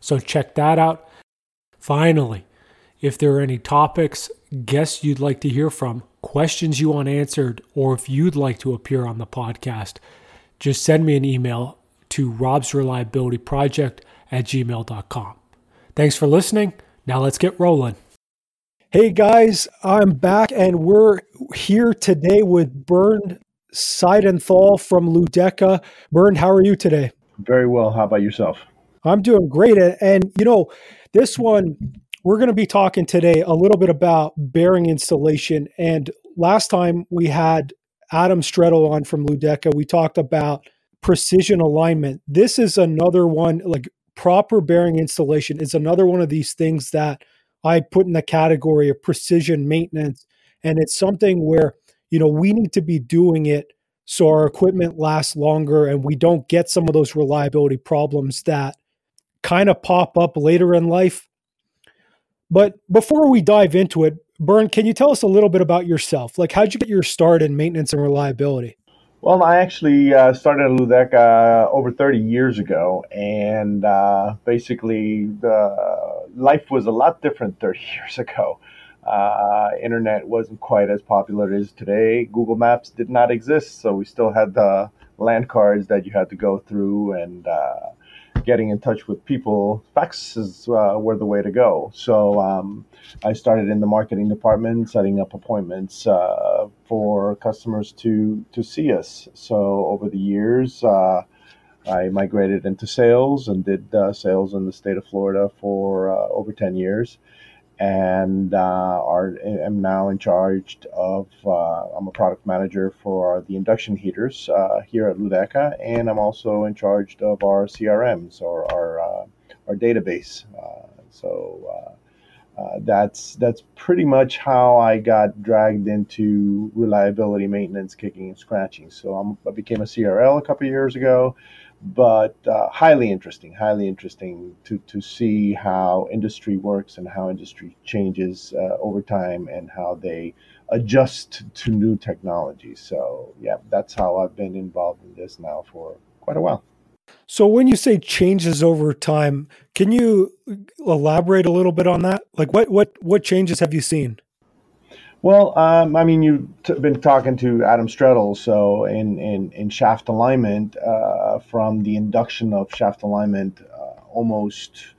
So check that out. Finally, if there are any topics, guests you'd like to hear from, questions you want answered, or if you'd like to appear on the podcast, just send me an email to robsreliabilityproject at gmail.com. Thanks for listening. Now let's get rolling. Hey guys, I'm back and we're here today with Bernd Seidenthal from Ludeca. Bernd, how are you today? Very well. How about yourself? I'm doing great. And, you know, this one, we're going to be talking today a little bit about bearing installation. And last time we had Adam Stredel on from Ludeca, we talked about precision alignment. This is another one, like proper bearing installation is another one of these things that I put in the category of precision maintenance. And it's something where, you know, we need to be doing it so our equipment lasts longer and we don't get some of those reliability problems that kind of pop up later in life. But before we dive into it, Bernd, can you tell us a little bit about yourself? Like, how'd you get your start in maintenance and reliability? Well, I actually uh, started at Ludeca uh, over 30 years ago, and uh, basically, the life was a lot different 30 years ago. Uh, internet wasn't quite as popular as today. Google Maps did not exist, so we still had the land cards that you had to go through and uh, getting in touch with people, faxes uh, were the way to go. So um, I started in the marketing department, setting up appointments uh, for customers to to see us. So over the years, uh, I migrated into sales and did uh, sales in the state of Florida for uh, over ten years and uh, are am now in charge of. Uh, I'm a product manager for the induction heaters uh, here at Ludeca, and I'm also in charge of our CRMs or our uh, our database. Uh, so. Uh, that's that's pretty much how I got dragged into reliability maintenance, kicking and scratching. So I'm, i became a CRL a couple years ago, but uh, highly interesting, highly interesting to, to see how industry works and how industry changes uh, over time and how they adjust to new technologies. So, yeah, that's how I've been involved in this now for quite a while. So, when you say changes over time, can you elaborate a little bit on that? Like, what what what changes have you seen? Well, um, I mean, you've t- been talking to Adam Stredel, so in, in, in shaft alignment, uh, from the induction of shaft alignment, uh, almost,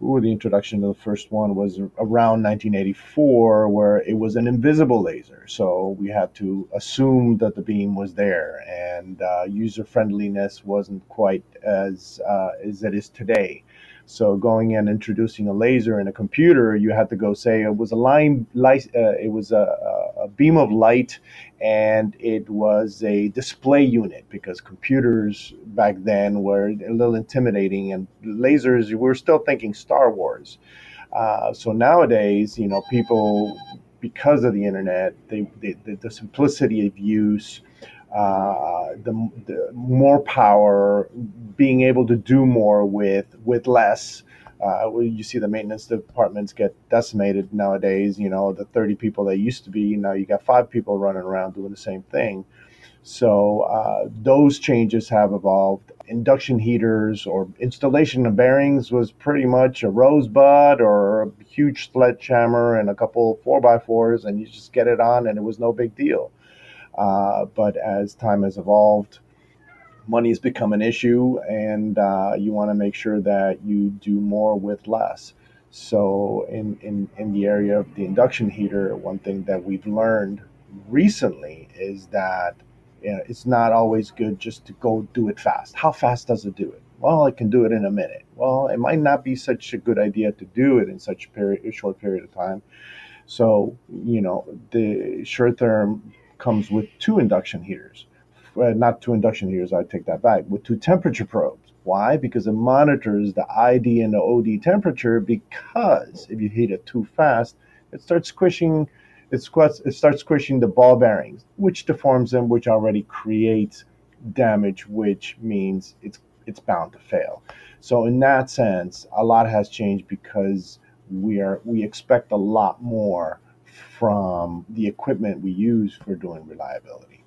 ooh, the introduction to the first one was around 1984, where it was an invisible laser. So we had to assume that the beam was there, and uh, user friendliness wasn't quite as uh, as it is today. So going and introducing a laser in a computer, you had to go say it was a line, light, uh, it was a, a, beam of light, and it was a display unit because computers back then were a little intimidating, and lasers we were still thinking Star Wars. Uh, so nowadays, you know, people because of the internet, they, they, the, the simplicity of use uh, the, the, more power, being able to do more with with less. Uh, you see the maintenance departments get decimated nowadays. You know, the 30 people they used to be, now you got five people running around doing the same thing. So uh, those changes have evolved. Induction heaters or installation of bearings was pretty much a rosebud or a huge sledgehammer and a couple four by fours, and you just get it on, and it was no big deal. Uh, but as time has evolved, money has become an issue, and uh, you want to make sure that you do more with less. So, in, in, in the area of the induction heater, one thing that we've learned recently is that you know, it's not always good just to go do it fast. How fast does it do it? Well, it can do it in a minute. Well, it might not be such a good idea to do it in such a, period, a short period of time. So, you know, the SureTherm comes with two induction heaters. Uh, not two induction heaters, I take that back, with two temperature probes. Why? Because it monitors the ID and the OD temperature because if you heat it too fast, it starts squishing it, squats, it starts squishing the ball bearings, which deforms them, which already creates damage, which means it's it's bound to fail. So in that sense, a lot has changed because we are we expect a lot more from the equipment we use for doing reliability.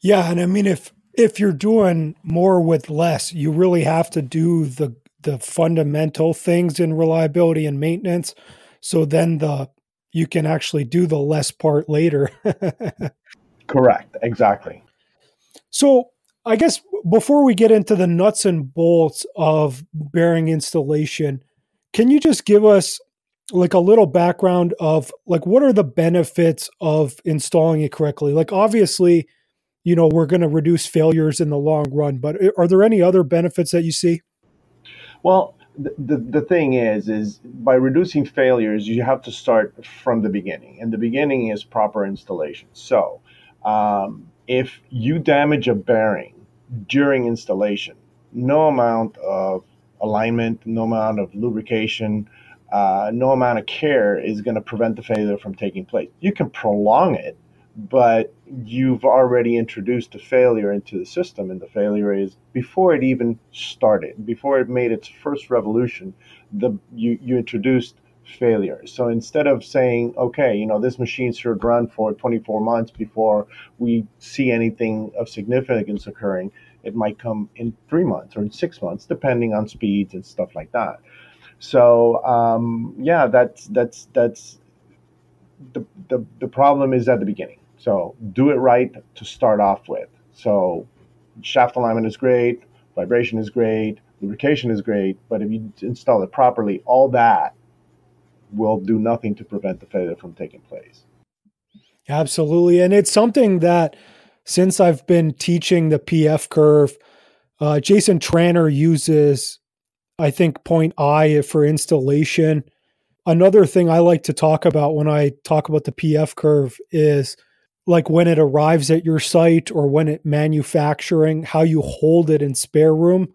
Yeah, and I mean if if you're doing more with less, you really have to do the the fundamental things in reliability and maintenance. So then the you can actually do the less part later. Correct, exactly. So I guess before we get into the nuts and bolts of bearing installation, can you just give us like a little background of like what are the benefits of installing it correctly? Like obviously, you know, we're going to reduce failures in the long run, but are there any other benefits that you see? Well, the, the, the thing is is by reducing failures you have to start from the beginning and the beginning is proper installation so um, if you damage a bearing during installation no amount of alignment, no amount of lubrication, uh, no amount of care is going to prevent the failure from taking place. You can prolong it, but you've already introduced a failure into the system, and the failure is before it even started, before it made its first revolution, the you, you introduced failure. So instead of saying, okay, you know, this machine should run for 24 months before we see anything of significance occurring, it might come in three months or in six months, depending on speeds and stuff like that. So um, yeah, that's that's that's the, the the problem is at the beginning. So do it right to start off with. So shaft alignment is great, vibration is great, lubrication is great, but if you install it properly, all that will do nothing to prevent the failure from taking place. Absolutely, and it's something that since I've been teaching the PF curve, uh, Jason Tranter uses, I think, point I for installation. Another thing I like to talk about when I talk about the PF curve is like when it arrives at your site or when it manufacturing, how you hold it in spare room.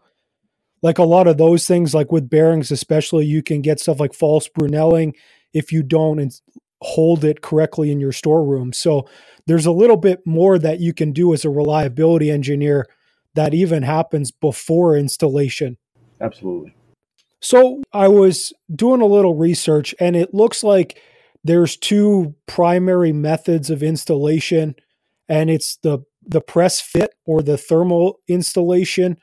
Like a lot of those things, like with bearings, especially, you can get stuff like false Brinelling if you don't hold it correctly in your storeroom. So there's a little bit more that you can do as a reliability engineer that even happens before installation. Absolutely. So I was doing a little research and it looks like there's two primary methods of installation and it's the the press fit or the thermal installation.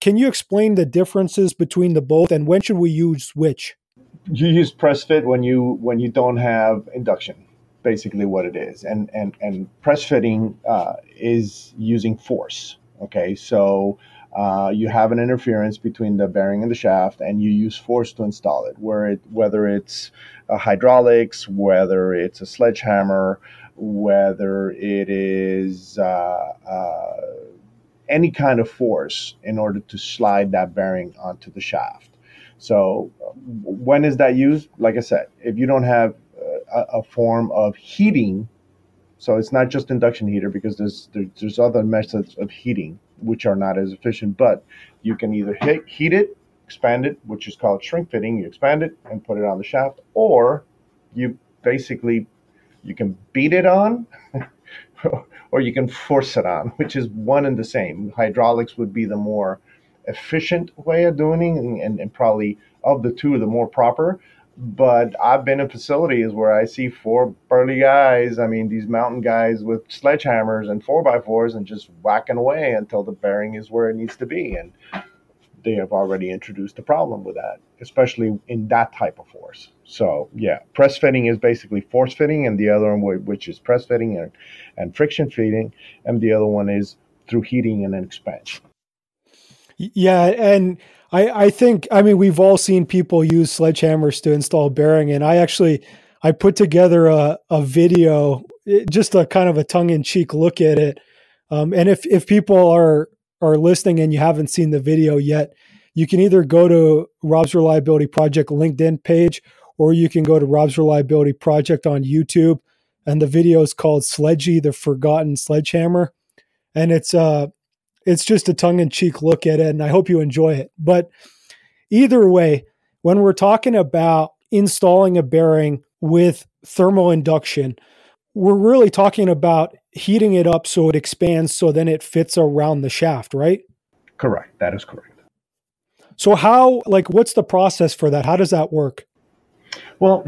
Can you explain the differences between the both and when should we use which? You use press fit when you when you don't have induction basically what it is. And and and press fitting uh, is using force. Okay, so uh, you have an interference between the bearing and the shaft, and you use force to install it. Where it whether it's hydraulics, whether it's a sledgehammer, whether it is uh, uh, any kind of force in order to slide that bearing onto the shaft. So when is that used? Like I said, if you don't have a, a form of heating. So it's not just induction heater because there's there, there's other methods of heating which are not as efficient. But you can either heat, it, expand it, which is called shrink fitting. You expand it and put it on the shaft, or you basically you can beat it on, or you can force it on, which is one and the same. Hydraulics would be the more efficient way of doing it, and, and, and probably of the two, the more proper but I've been in facilities where I see four burly guys. I mean, these mountain guys with sledgehammers and four by fours and just whacking away until the bearing is where it needs to be. And they have already introduced a problem with that, especially in that type of force. So yeah, press fitting is basically force fitting, and the other one which is press fitting and, and friction fitting, and the other one is through heating and expansion. Yeah, and I, I think I mean we've all seen people use sledgehammers to install bearing, and I actually I put together a, a video, just a kind of a tongue in cheek look at it. Um, and if if people are are listening and you haven't seen the video yet, you can either go to Rob's Reliability Project LinkedIn page, or you can go to Rob's Reliability Project on YouTube. And the video is called Sledgy, the Forgotten Sledgehammer. And it's uh it's just a tongue in cheek look at it, and I hope you enjoy it. But either way, when we're talking about installing a bearing with thermal induction, we're really talking about heating it up so it expands so then it fits around the shaft, right? Correct. That is correct. So how like what's the process for that? How does that work? Well,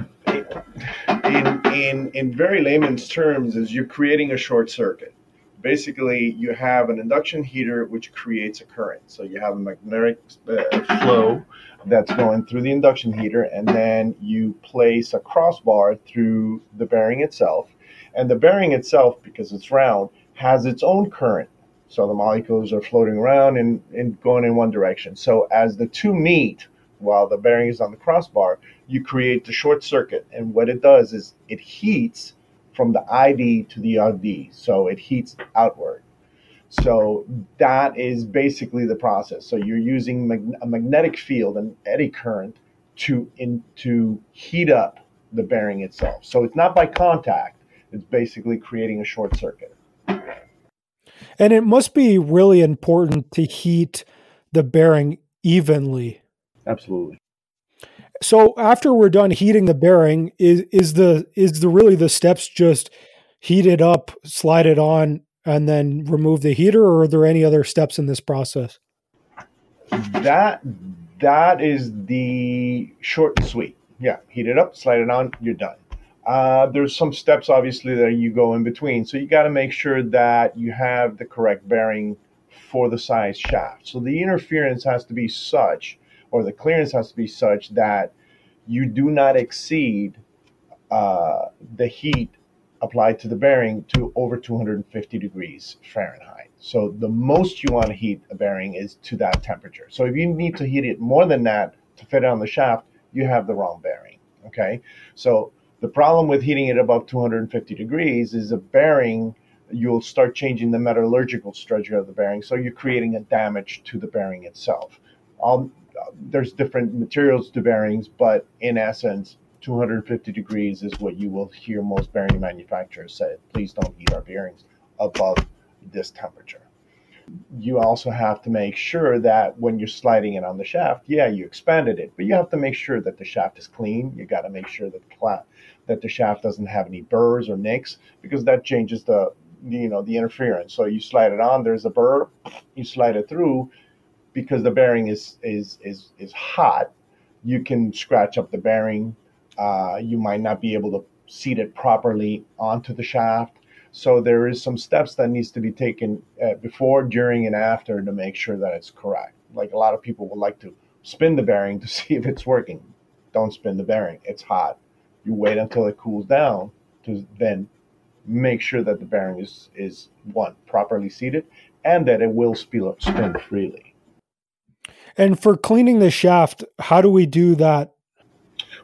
in in in very layman's terms is you're creating a short circuit basically you have an induction heater which creates a current. So you have a magnetic uh, flow that's going through the induction heater, and then you place a crossbar through the bearing itself. And the bearing itself, because it's round, has its own current. So the molecules are floating around and, and going in one direction. So as the two meet, while the bearing is on the crossbar, you create the short circuit. And what it does is it heats from the ID to the OD. So it heats outward. So that is basically the process. So you're using mag- a magnetic field, an eddy current, to in, to heat up the bearing itself. So it's not by contact. It's basically creating a short circuit. And it must be really important to heat the bearing evenly. Absolutely. So after we're done heating the bearing, is is the is the really the steps just heat it up, slide it on, and then remove the heater, or are there any other steps in this process? That that is the short and sweet. Yeah, heat it up, slide it on, you're done. Uh, there's some steps obviously that you go in between, so you got to make sure that you have the correct bearing for the size shaft. So the interference has to be such or the clearance has to be such that you do not exceed uh, the heat applied to the bearing to over 250 degrees Fahrenheit. So the most you want to heat a bearing is to that temperature. So if you need to heat it more than that to fit on the shaft, you have the wrong bearing. Okay. So the problem with heating it above 250 degrees is a bearing you'll start changing the metallurgical structure of the bearing so you're creating a damage to the bearing itself I'll, there's different materials to bearings, but in essence, 250 degrees is what you will hear most bearing manufacturers say. Please don't heat our bearings above this temperature. You also have to make sure that when you're sliding it on the shaft, yeah, you expanded it, but you have to make sure that the shaft is clean. You got to make sure that the, that the shaft doesn't have any burrs or nicks because that changes the you know the interference. So you slide it on, there's a burr, you slide it through, because the bearing is is is is hot, you can scratch up the bearing. Uh, you might not be able to seat it properly onto the shaft. So there is some steps that needs to be taken uh, before, during, and after to make sure that it's correct. Like a lot of people would like to spin the bearing to see if it's working. Don't spin the bearing; it's hot. You wait until it cools down to then make sure that the bearing is is one properly seated and that it will spin freely. And for cleaning the shaft, how do we do that?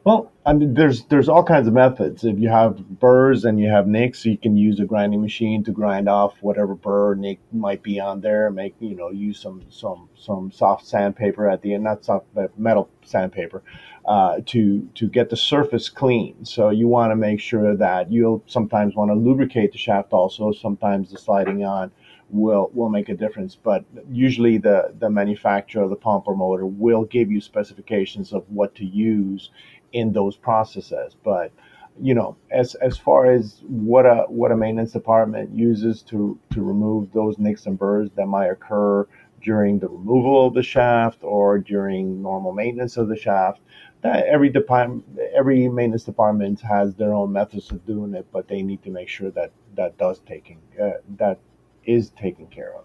Well, I mean, there's there's all kinds of methods. If you have burrs and you have nicks, you can use a grinding machine to grind off whatever burr or nick might be on there. Make you know use some some some soft sandpaper at the end, not soft but metal sandpaper, uh, to to get the surface clean. So you want to make sure that you'll sometimes want to lubricate the shaft also. Sometimes the sliding on will will make a difference. But usually the the manufacturer of the pump or motor will give you specifications of what to use in those processes. But you know, as as far as what a what a maintenance department uses to to remove those nicks and burrs that might occur during the removal of the shaft or during normal maintenance of the shaft. That every department, every maintenance department has their own methods of doing it, but they need to make sure that that does taking uh, that is taken care of.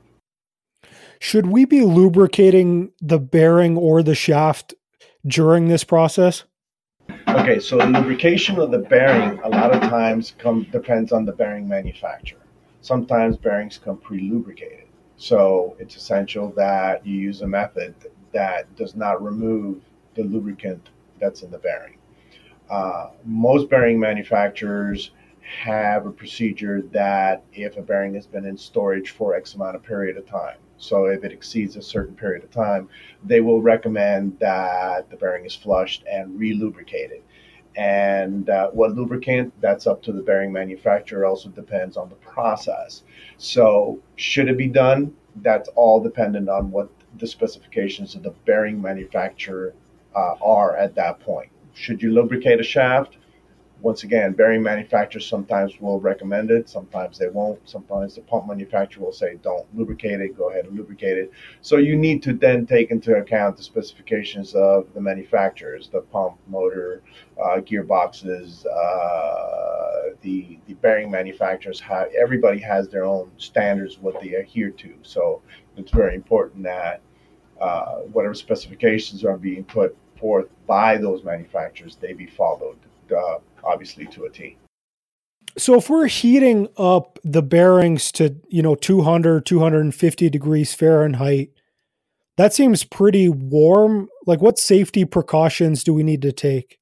Should we be lubricating the bearing or the shaft during this process? Okay, so lubrication of the bearing a lot of times come depends on the bearing manufacturer. Sometimes bearings come pre-lubricated. So it's essential that you use a method that does not remove the lubricant that's in the bearing. Uh, most bearing manufacturers have a procedure that if a bearing has been in storage for X amount of period of time, so if it exceeds a certain period of time, they will recommend that the bearing is flushed and re-lubricated. And uh, what lubricant, that's up to the bearing manufacturer, also depends on the process. So, should it be done? That's all dependent on what the specifications of the bearing manufacturer uh, are at that point. Should you lubricate a shaft? Once again, bearing manufacturers sometimes will recommend it, sometimes they won't. Sometimes the pump manufacturer will say, don't lubricate it, go ahead and lubricate it. So you need to then take into account the specifications of the manufacturers, the pump, motor, uh, gearboxes, uh, the, the bearing manufacturers. Have, everybody has their own standards, what they adhere to. So it's very important that uh, whatever specifications are being put forth by those manufacturers, they be followed. Uh, obviously to a T. So if we're heating up the bearings to, you know, 200, 250 degrees Fahrenheit, that seems pretty warm. Like what safety precautions do we need to take?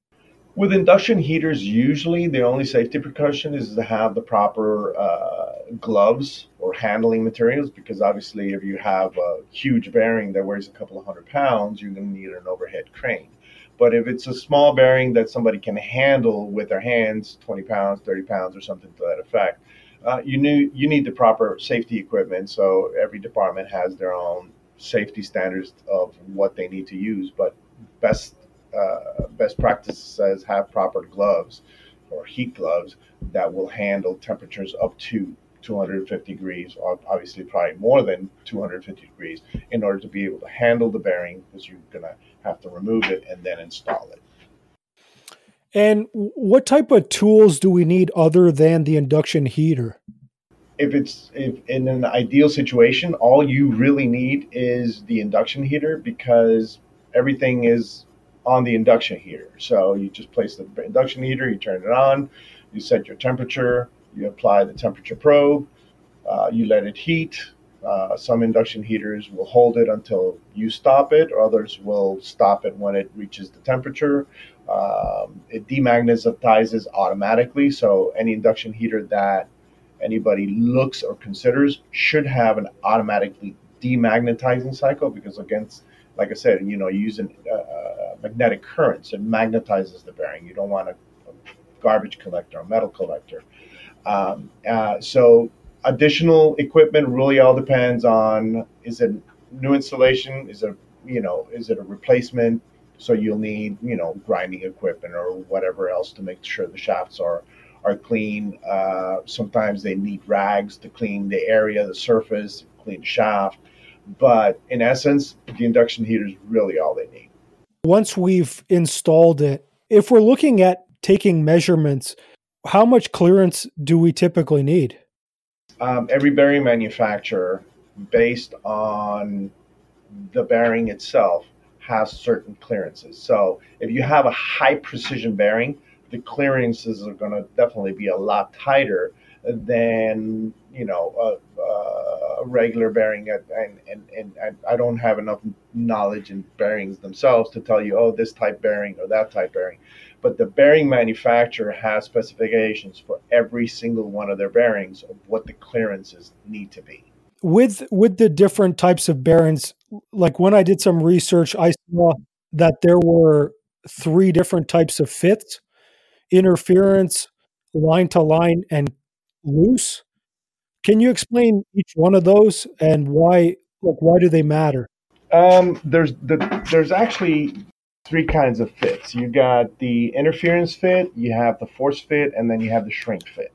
With induction heaters, usually the only safety precaution is to have the proper uh, gloves or handling materials because obviously if you have a huge bearing that weighs a couple of hundred pounds, you're going to need an overhead crane. But if it's a small bearing that somebody can handle with their hands, 20 pounds, 30 pounds, or something to that effect, uh, you need you need the proper safety equipment. So every department has their own safety standards of what they need to use. But best uh, best practice says have proper gloves or heat gloves that will handle temperatures up to 250 degrees, or obviously probably more than 250 degrees, in order to be able to handle the bearing because you're gonna have to remove it and then install it. And what type of tools do we need other than the induction heater? If it's if in an ideal situation, all you really need is the induction heater because everything is on the induction heater. So you just place the induction heater, you turn it on, you set your temperature, you apply the temperature probe, uh, you let it heat, uh, some induction heaters will hold it until you stop it, or others will stop it when it reaches the temperature. Um, it demagnetizes automatically, so any induction heater that anybody looks or considers should have an automatically demagnetizing cycle because against like I said, you know, using uh, uh, magnetic currents, it magnetizes the bearing. You don't want a, a garbage collector, a metal collector. Um, uh, so additional equipment really all depends on is it new installation? Is it you know is it a replacement? So you'll need you know grinding equipment or whatever else to make sure the shafts are are clean. Uh, sometimes they need rags to clean the area the surface clean the shaft but in essence the induction heater is really all they need. Once we've installed it if we're looking at taking measurements how much clearance do we typically need um, every bearing manufacturer, based on the bearing itself, has certain clearances. So if you have a high precision bearing, the clearances are going to definitely be a lot tighter than you know a, a regular bearing. And, and, and, and I don't have enough knowledge in bearings themselves to tell you, oh, this type bearing or that type bearing but the bearing manufacturer has specifications for every single one of their bearings of what the clearances need to be. With with the different types of bearings, like when I did some research, I saw that there were three different types of fits: interference, line to line, and loose. Can you explain each one of those and why? Like, why do they matter? Um, there's the, there's actually three kinds of fits. You got the interference fit, you have the force fit, and then you have the shrink fit.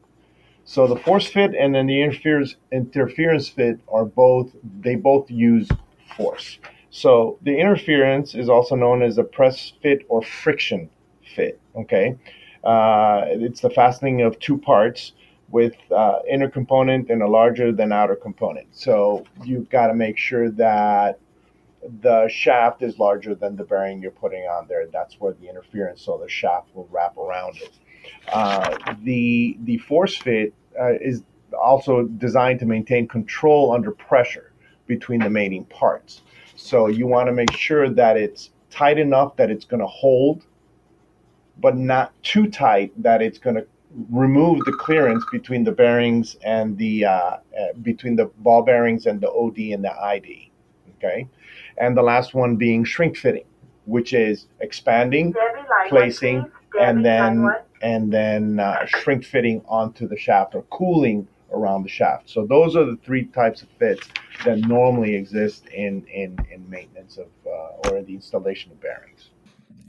So the force fit and then the interference interference fit are both they both use force. So the interference is also known as a press fit or friction fit. Okay, uh, it's the fastening of two parts with uh, inner component and a larger than outer component. So you've got to make sure that the shaft is larger than the bearing you're putting on there. That's where the interference, so the shaft will wrap around it. Uh, the the force fit uh, is also designed to maintain control under pressure. between the mating parts. So you want to make sure that it's tight enough that it's going to hold, but not too tight that it's going to remove the clearance between the bearings and the uh, uh, between the ball bearings and the OD and the ID. Okay, and the last one being shrink fitting, which is expanding, placing, and then and then uh, shrink fitting onto the shaft or cooling around the shaft. So those are the three types of fits that normally exist in in, in maintenance of uh, or the installation of bearings.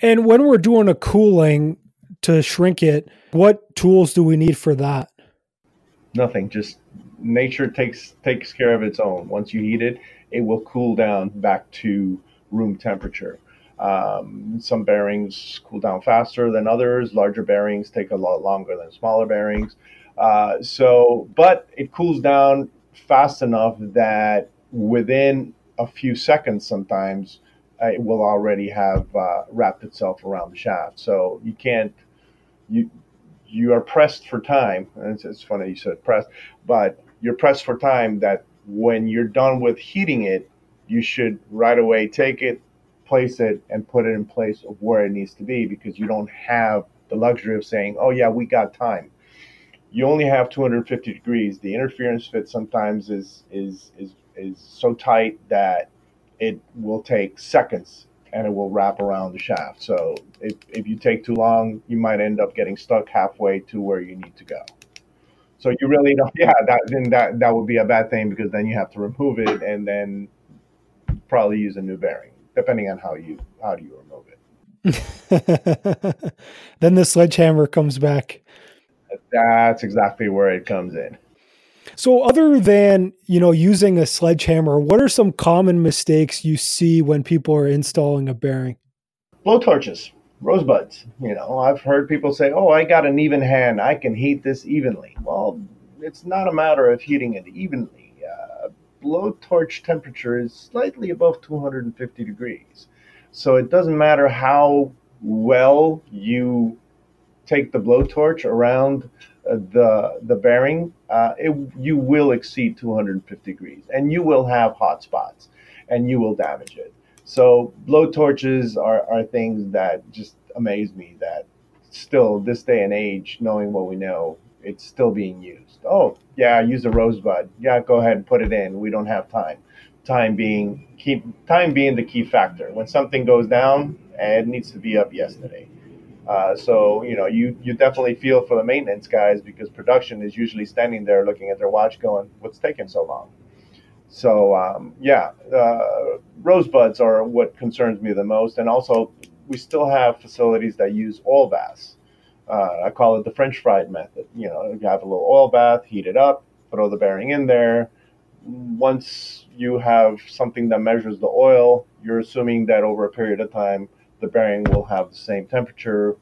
And when we're doing a cooling to shrink it, what tools do we need for that? Nothing. Just nature takes takes care of its own. Once you heat it, it will cool down back to room temperature. Um, some bearings cool down faster than others. Larger bearings take a lot longer than smaller bearings. Uh, so, but it cools down fast enough that within a few seconds, sometimes uh, it will already have uh, wrapped itself around the shaft. So you can't you you are pressed for time. It's, it's funny you said pressed, but you're pressed for time. That when you're done with heating it, you should right away take it, place it and put it in place of where it needs to be because you don't have the luxury of saying, "Oh yeah, we got time." You only have 250 degrees. The interference fit sometimes is is is is so tight that it will take seconds and it will wrap around the shaft. So if, if you take too long, you might end up getting stuck halfway to where you need to go. So you really don't, yeah, that, then that, that would be a bad thing because then you have to remove it and then probably use a new bearing depending on how you how do you remove it. then the sledgehammer comes back. That's exactly where it comes in. So other than, you know, using a sledgehammer, what are some common mistakes you see when people are installing a bearing? Blow torches, rosebuds. You know, I've heard people say, "Oh, I got an even hand. I can heat this evenly." Well, it's not a matter of heating it evenly blowtorch temperature is slightly above 250 degrees. So it doesn't matter how well you take the blowtorch around uh, the the bearing, uh, it, you will exceed 250 degrees, and you will have hot spots, and you will damage it. So blowtorches are, are things that just amaze me. That still this day and age, knowing what we know, it's still being used. Oh, yeah, use a rosebud. Yeah, go ahead and put it in. We don't have time. Time being key, time being the key factor. When something goes down, it needs to be up yesterday. Uh, so you know, you you definitely feel for the maintenance guys because production is usually standing there looking at their watch, going, "What's taking so long?" So um, yeah, uh, rosebuds are what concerns me the most, and also we still have facilities that use oil baths. Uh, I call it the French fried method. You know, you have a little oil bath, heat it up, throw the bearing in there. Once you have something that measures the oil, you're assuming that over a period of time, the bearing will have the same temperature.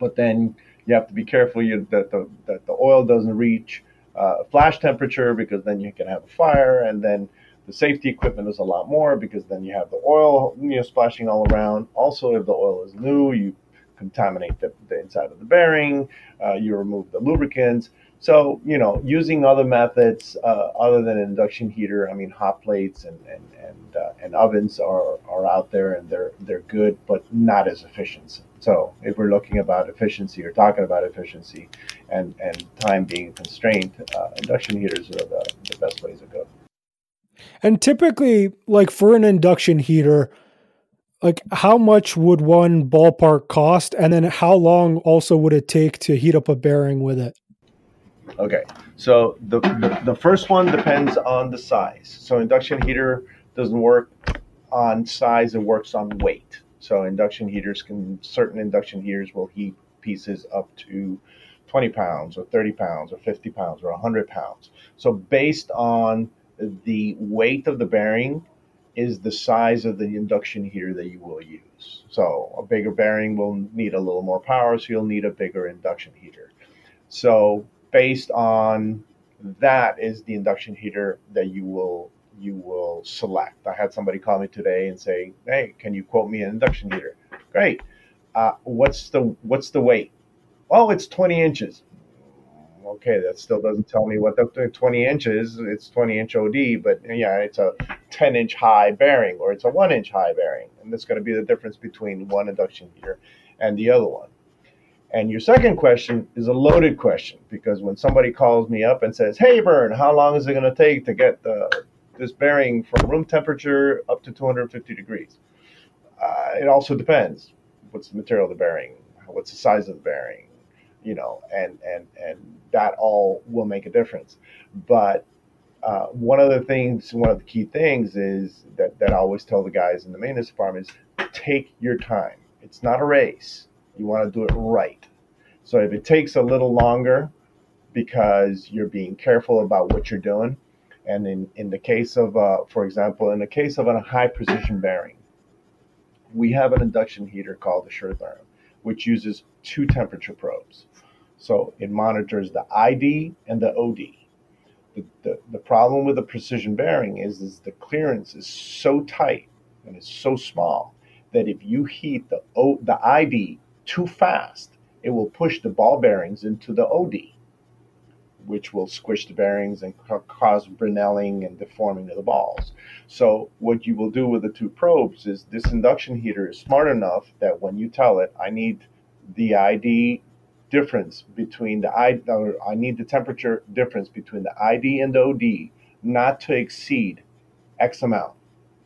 But then you have to be careful you, that the that the oil doesn't reach uh, flash temperature because then you can have a fire, and then the safety equipment is a lot more because then you have the oil you know splashing all around. Also, if the oil is new, you contaminate the, the inside of the bearing. Uh, you remove the lubricants. So, you know, using other methods uh, other than induction heater, I mean, hot plates and and and, uh, and ovens are, are out there and they're they're good, but not as efficient. So, if we're looking about efficiency or talking about efficiency, and and time being constrained, uh, induction heaters are the, the best ways to go. And typically, like for an induction heater, like how much would one ballpark cost and then how long also would it take to heat up a bearing with it okay so the, the, the first one depends on the size so induction heater doesn't work on size it works on weight so induction heaters can certain induction heaters will heat pieces up to 20 pounds or 30 pounds or 50 pounds or 100 pounds so based on the weight of the bearing is the size of the induction heater that you will use. So a bigger bearing will need a little more power, so you'll need a bigger induction heater. So based on that is the induction heater that you will you will select. I had somebody call me today and say, "Hey, can you quote me an induction heater?" Great. Uh, what's the what's the weight? Oh, it's 20 inches. Okay, that still doesn't tell me what the 20 inches. It's 20 inch OD, but yeah, it's a 10 inch high bearing or it's a one inch high bearing, and that's going to be the difference between one induction heater and the other one. And your second question is a loaded question because when somebody calls me up and says, "Hey, Vern, how long is it going to take to get the this bearing from room temperature up to 250 degrees?" Uh, it also depends. What's the material of the bearing? What's the size of the bearing? You know, and and and that all will make a difference. But uh, one of the things, one of the key things is that, that I always tell the guys in the maintenance department is take your time. It's not a race. You want to do it right. So if it takes a little longer because you're being careful about what you're doing, and in, in the case of, uh, for example, in the case of a high precision bearing, we have an induction heater called the SureTherm, which uses two temperature probes. So it monitors the ID and the OD. The, the, the problem with the precision bearing is, is the clearance is so tight and it's so small that if you heat the, o, the ID too fast, it will push the ball bearings into the OD, which will squish the bearings and ca- cause brinelling and deforming of the balls. So, what you will do with the two probes is this induction heater is smart enough that when you tell it, I need the ID difference between the I, or I need the temperature difference between the ID and the OD not to exceed X amount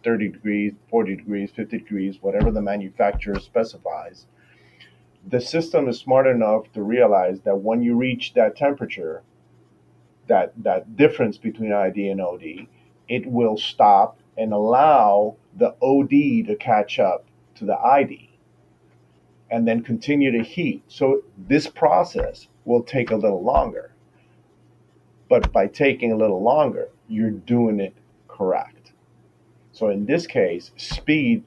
30 degrees, 40 degrees, 50 degrees, whatever the manufacturer specifies the system is smart enough to realize that when you reach that temperature, that that difference between ID and OD, it will stop and allow the OD to catch up to the ID and then continue to heat. So this process will take a little longer. But by taking a little longer, you're doing it correct. So in this case, speed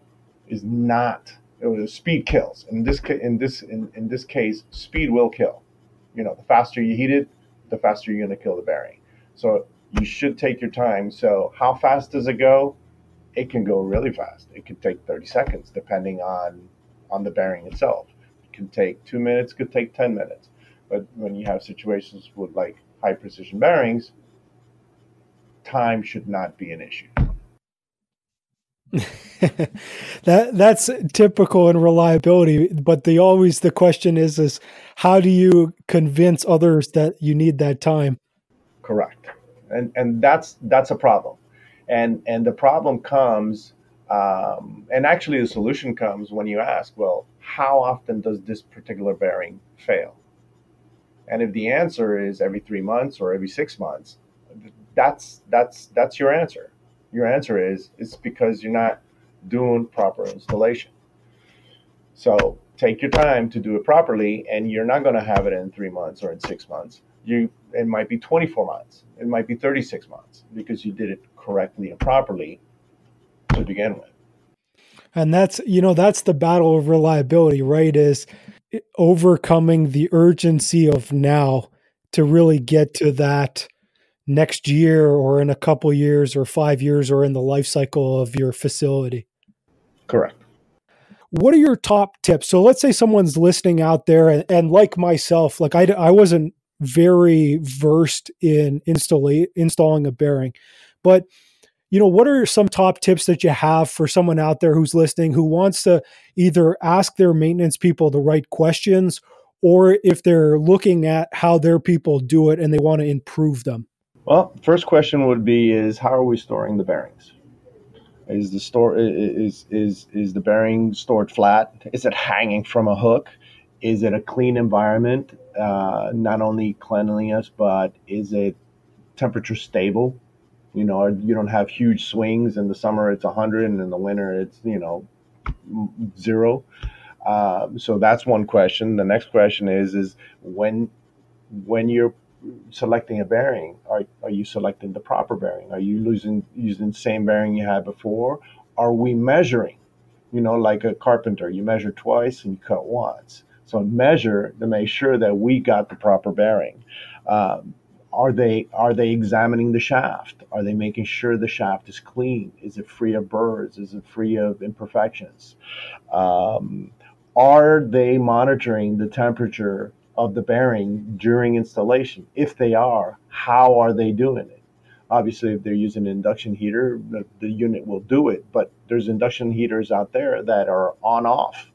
is not it was speed kills. In this in this in, in this case, speed will kill. You know, the faster you heat it, the faster you're to kill the bearing. So you should take your time. So how fast does it go? It can go really fast. It could take 30 seconds, depending on on the bearing itself. It can take two minutes. Could take 10 minutes. But when you have situations with like high precision bearings, time should not be an issue. that that's typical in reliability but the always the question is is how do you convince others that you need that time? Correct. And and that's that's a problem. And and the problem comes um, and actually the solution comes when you ask well how often does this particular bearing fail? And if the answer is every three months or every six months that's that's that's your answer your answer is it's because you're not doing proper installation. So take your time to do it properly, and you're not going to have it in three months or in six months. You it might be 24 months, it might be 36 months because you did it correctly and properly to begin with. And that's you know that's the battle of reliability, right? Is overcoming the urgency of now to really get to that next year or in a couple years or five years or in the life cycle of your facility. Correct. What are your top tips? So let's say someone's listening out there and, and like myself, like I, I wasn't very versed in install, installing a bearing, but you know, what are some top tips that you have for someone out there who's listening who wants to either ask their maintenance people the right questions or if they're looking at how their people do it and they want to improve them? Well, first question would be is how are we storing the bearings? Is the store is is is the bearing stored flat? Is it hanging from a hook? Is it a clean environment? Uh, not only cleanliness, but is it temperature stable? You know, you don't have huge swings. In the summer, it's 100, and in the winter, it's you know zero. Um, so that's one question. The next question is is when when you're selecting a bearing, are, are you selecting the proper bearing? Are you using using the same bearing you had before? Are we measuring? You know, like a carpenter, you measure twice and you cut once. So measure to make sure that we got the proper bearing. Um, are they are they examining the shaft? Are they making sure the shaft is clean? Is it free of burrs? Is it free of imperfections? Um, are they monitoring the temperature of the bearing during installation? If they are, how are they doing it? Obviously, if they're using an induction heater, the, the unit will do it, but there's induction heaters out there that are on off.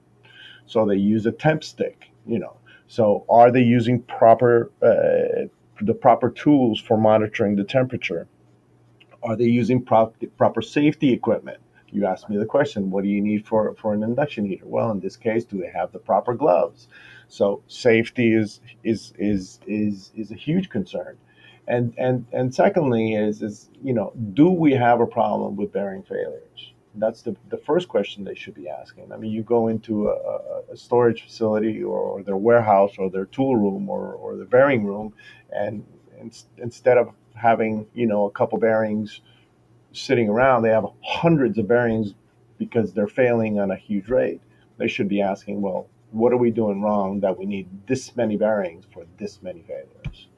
So they use a temp stick, you know. So are they using proper uh, the proper tools for monitoring the temperature? Are they using prop, proper safety equipment? You asked me the question, what do you need for, for an induction heater? Well, in this case, do they have the proper gloves? So safety is is is is is a huge concern. And and and secondly is is you know, do we have a problem with bearing failures? That's the, the first question they should be asking. I mean, you go into a, a storage facility or, or, their warehouse or their tool room or, or the bearing room, and, instead of having you know a couple bearings sitting around, they have hundreds of bearings because they're failing on a huge rate. They should be asking, well, what are we doing wrong that we need this many bearings for this many failures?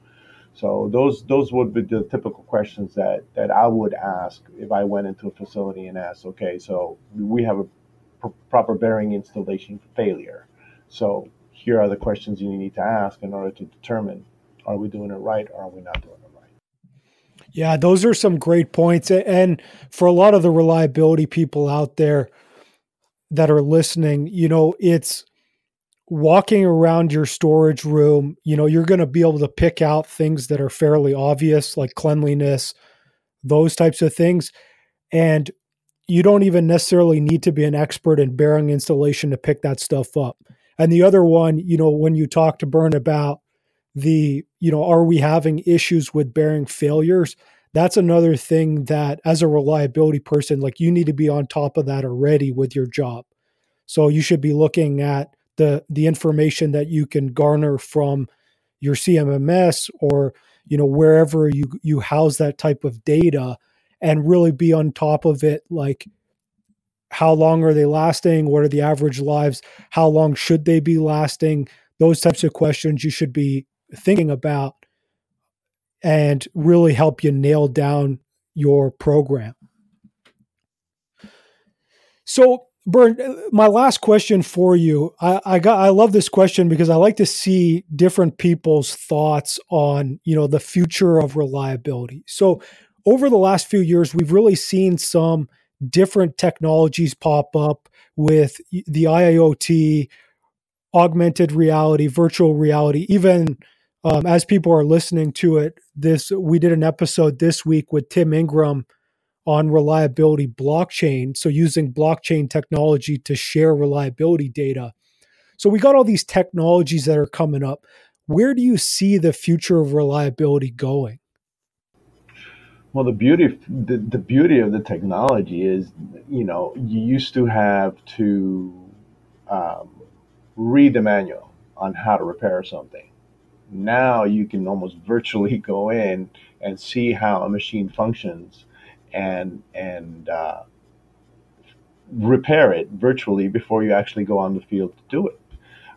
So those those would be the typical questions that that I would ask if I went into a facility and asked, okay, so we have a pr- proper bearing installation failure. So here are the questions you need to ask in order to determine are we doing it right or are we not doing it right? Yeah, those are some great points. And for a lot of the reliability people out there that are listening, you know, it's walking around your storage room, you know, you're going to be able to pick out things that are fairly obvious, like cleanliness, those types of things. And you don't even necessarily need to be an expert in bearing installation to pick that stuff up. And the other one, you know, when you talk to Bernd about the, you know, are we having issues with bearing failures? That's another thing that, as a reliability person, like you need to be on top of that already with your job. So you should be looking at the the information that you can garner from your CMMS or you know wherever you you house that type of data and really be on top of it like how long are they lasting? What are the average lives? How long should they be lasting? Those types of questions you should be thinking about and really help you nail down your program. So Bernd, my last question for you. I, I, got I love this question because I like to see different people's thoughts on, you know, the future of reliability. So over the last few years, we've really seen some different technologies pop up with the IoT, augmented reality, virtual reality, even um, as people are listening to it, this we did an episode this week with Tim Ingram on reliability blockchain. So, using blockchain technology to share reliability data. So, we got all these technologies that are coming up. Where do you see the future of reliability going? Well, the beauty the, the beauty of the technology is, you know, you used to have to um, read the manual on how to repair something. Now you can almost virtually go in and see how a machine functions and and uh, repair it virtually before you actually go on the field to do it.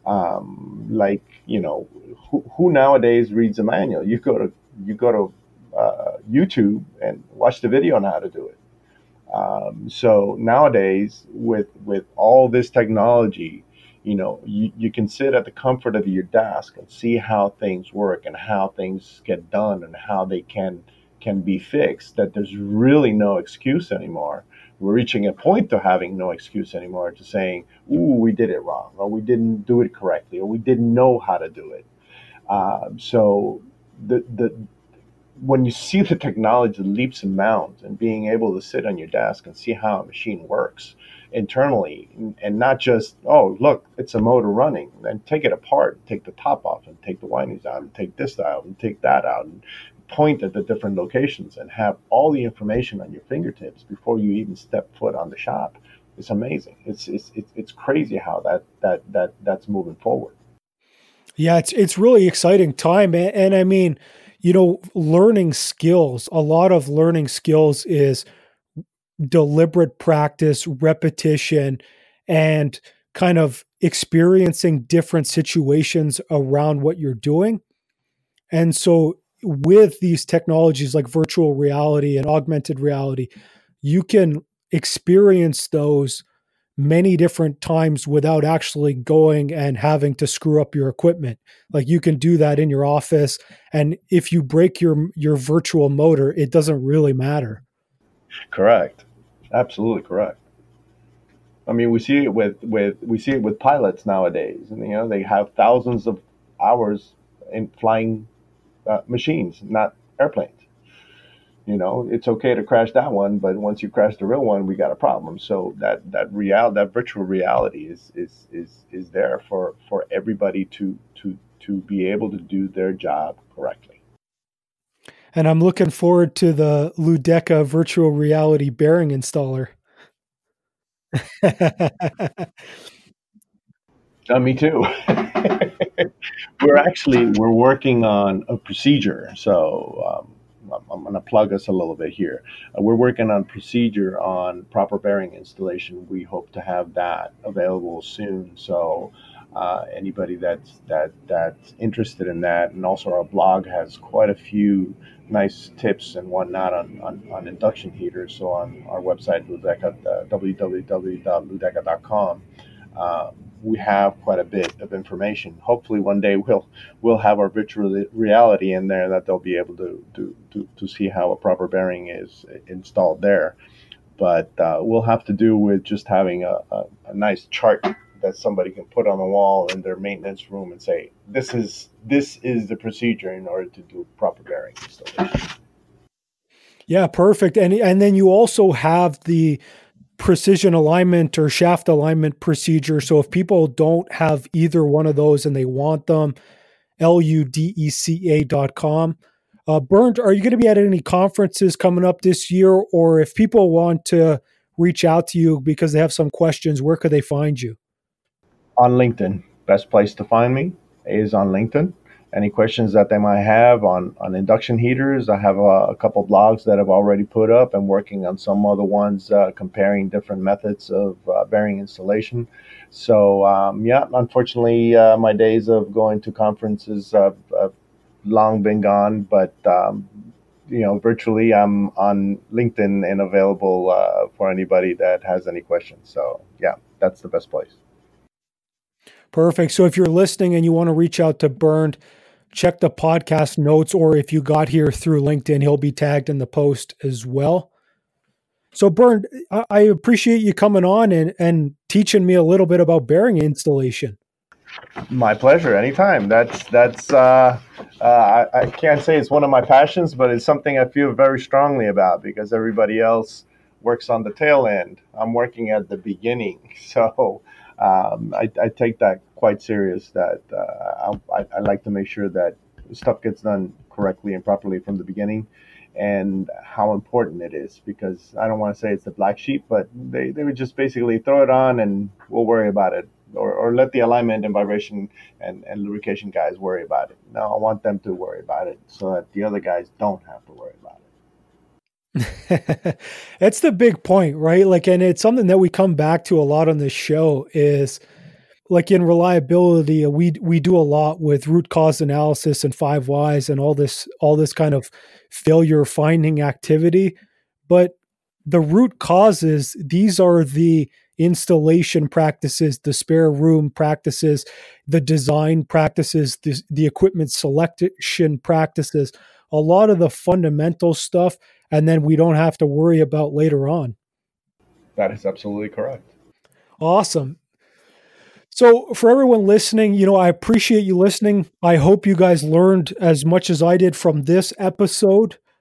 Um, like you know, who, who, nowadays reads a manual? You go to you go to uh, YouTube and watch the video on how to do it. Um, so nowadays, with with all this technology, you know, you, you can sit at the comfort of your desk and see how things work and how things get done and how they can can be fixed, that there's really no excuse anymore. We're reaching a point to having no excuse anymore to saying, ooh, we did it wrong, or we didn't do it correctly, or we didn't know how to do it. Um, so the, the, when you see the technology leaps and bounds and being able to sit on your desk and see how a machine works internally and not just oh look it's a motor running and take it apart take the top off and take the windings out and take this out and take that out and point at the different locations and have all the information on your fingertips before you even step foot on the shop it's amazing. It's it's it's, crazy how that that that that's moving forward. Yeah it's it's really exciting time. And, and i mean you know learning skills a lot of learning skills is deliberate practice repetition and kind of experiencing different situations around what you're doing. And so with these technologies like virtual reality and augmented reality, you can experience those many different times without actually going and having to screw up your equipment. Like you can do that in your office and if you break your your virtual motor, it doesn't really matter. Correct. Absolutely correct. I mean, we see it with with we see it with pilots nowadays, and you know they have thousands of hours in flying uh, machines, not airplanes. You know, it's okay to crash that one, but once you crash the real one, we got a problem. So that that real that virtual reality is is is is there for for everybody to to to be able to do their job correctly. And I'm looking forward to the Ludeca virtual reality bearing installer. Uh, me too. we're actually we're working on a procedure. So um, I'm, going to plug us a little bit here. Uh, we're working on procedure on proper bearing installation. We hope to have that available soon. So uh, anybody that's that that's interested in that, and also our blog has quite a few nice tips and whatnot on, on, on induction heaters. So on our website, Ludeca, uh, www.ludeca.com, uh, we have quite a bit of information. Hopefully, one day we'll we'll have our virtual reality in there that they'll be able to to, to, to see how a proper bearing is installed there. But uh, we'll have to do with just having a, a, a nice chart that somebody can put on the wall in their maintenance room and say, "This is this is the procedure in order to do proper bearing installation." Yeah, perfect. And and then you also have the precision alignment or shaft alignment procedure. So if people don't have either one of those and they want them, L-U-D-E-C-A dot com. Uh, Bernd, are you going to be at any conferences coming up this year? Or if people want to reach out to you because they have some questions, where could they find you? on LinkedIn. Best place to find me is on LinkedIn. Any questions that they might have on, on induction heaters, I have a, a couple blogs that I've already put up and working on some other ones uh, comparing different methods of uh, bearing installation. So, um, yeah, unfortunately, uh, my days of going to conferences have, have long been gone, but um, you know, virtually I'm on LinkedIn and available uh, for anybody that has any questions. So, yeah, that's the best place. Perfect. So if you're listening and you want to reach out to Bernd, check the podcast notes, or if you got here through LinkedIn, he'll be tagged in the post as well. So, Bernd, I appreciate you coming on and, and teaching me a little bit about bearing installation. My pleasure. Anytime. That's that's. Uh, uh, I, I can't say it's one of my passions, but it's something I feel very strongly about because everybody else works on the tail end. I'm working at the beginning, so um, I, I, take that quite serious. That uh, I, I, like to make sure that stuff gets done correctly and properly from the beginning, and how important it is. Because I don't want to say it's the black sheep, but they, they would just basically throw it on and we'll worry about it, or, or let the alignment and vibration and, and lubrication guys worry about it. No, I want them to worry about it so that the other guys don't have to worry about it. That's the big point, right? Like, and it's something that we come back to a lot on this show is like in reliability, uh, we we do a lot with root cause analysis and five whys and all this all this kind of failure finding activity. But the root causes, these are the installation practices, the spare room practices, the design practices, the, the equipment selection practices, a lot of the fundamental stuff and then we don't have to worry about later on. That is absolutely correct. Awesome. So, for everyone listening, you know, I appreciate you listening. I hope you guys learned as much as I did from this episode.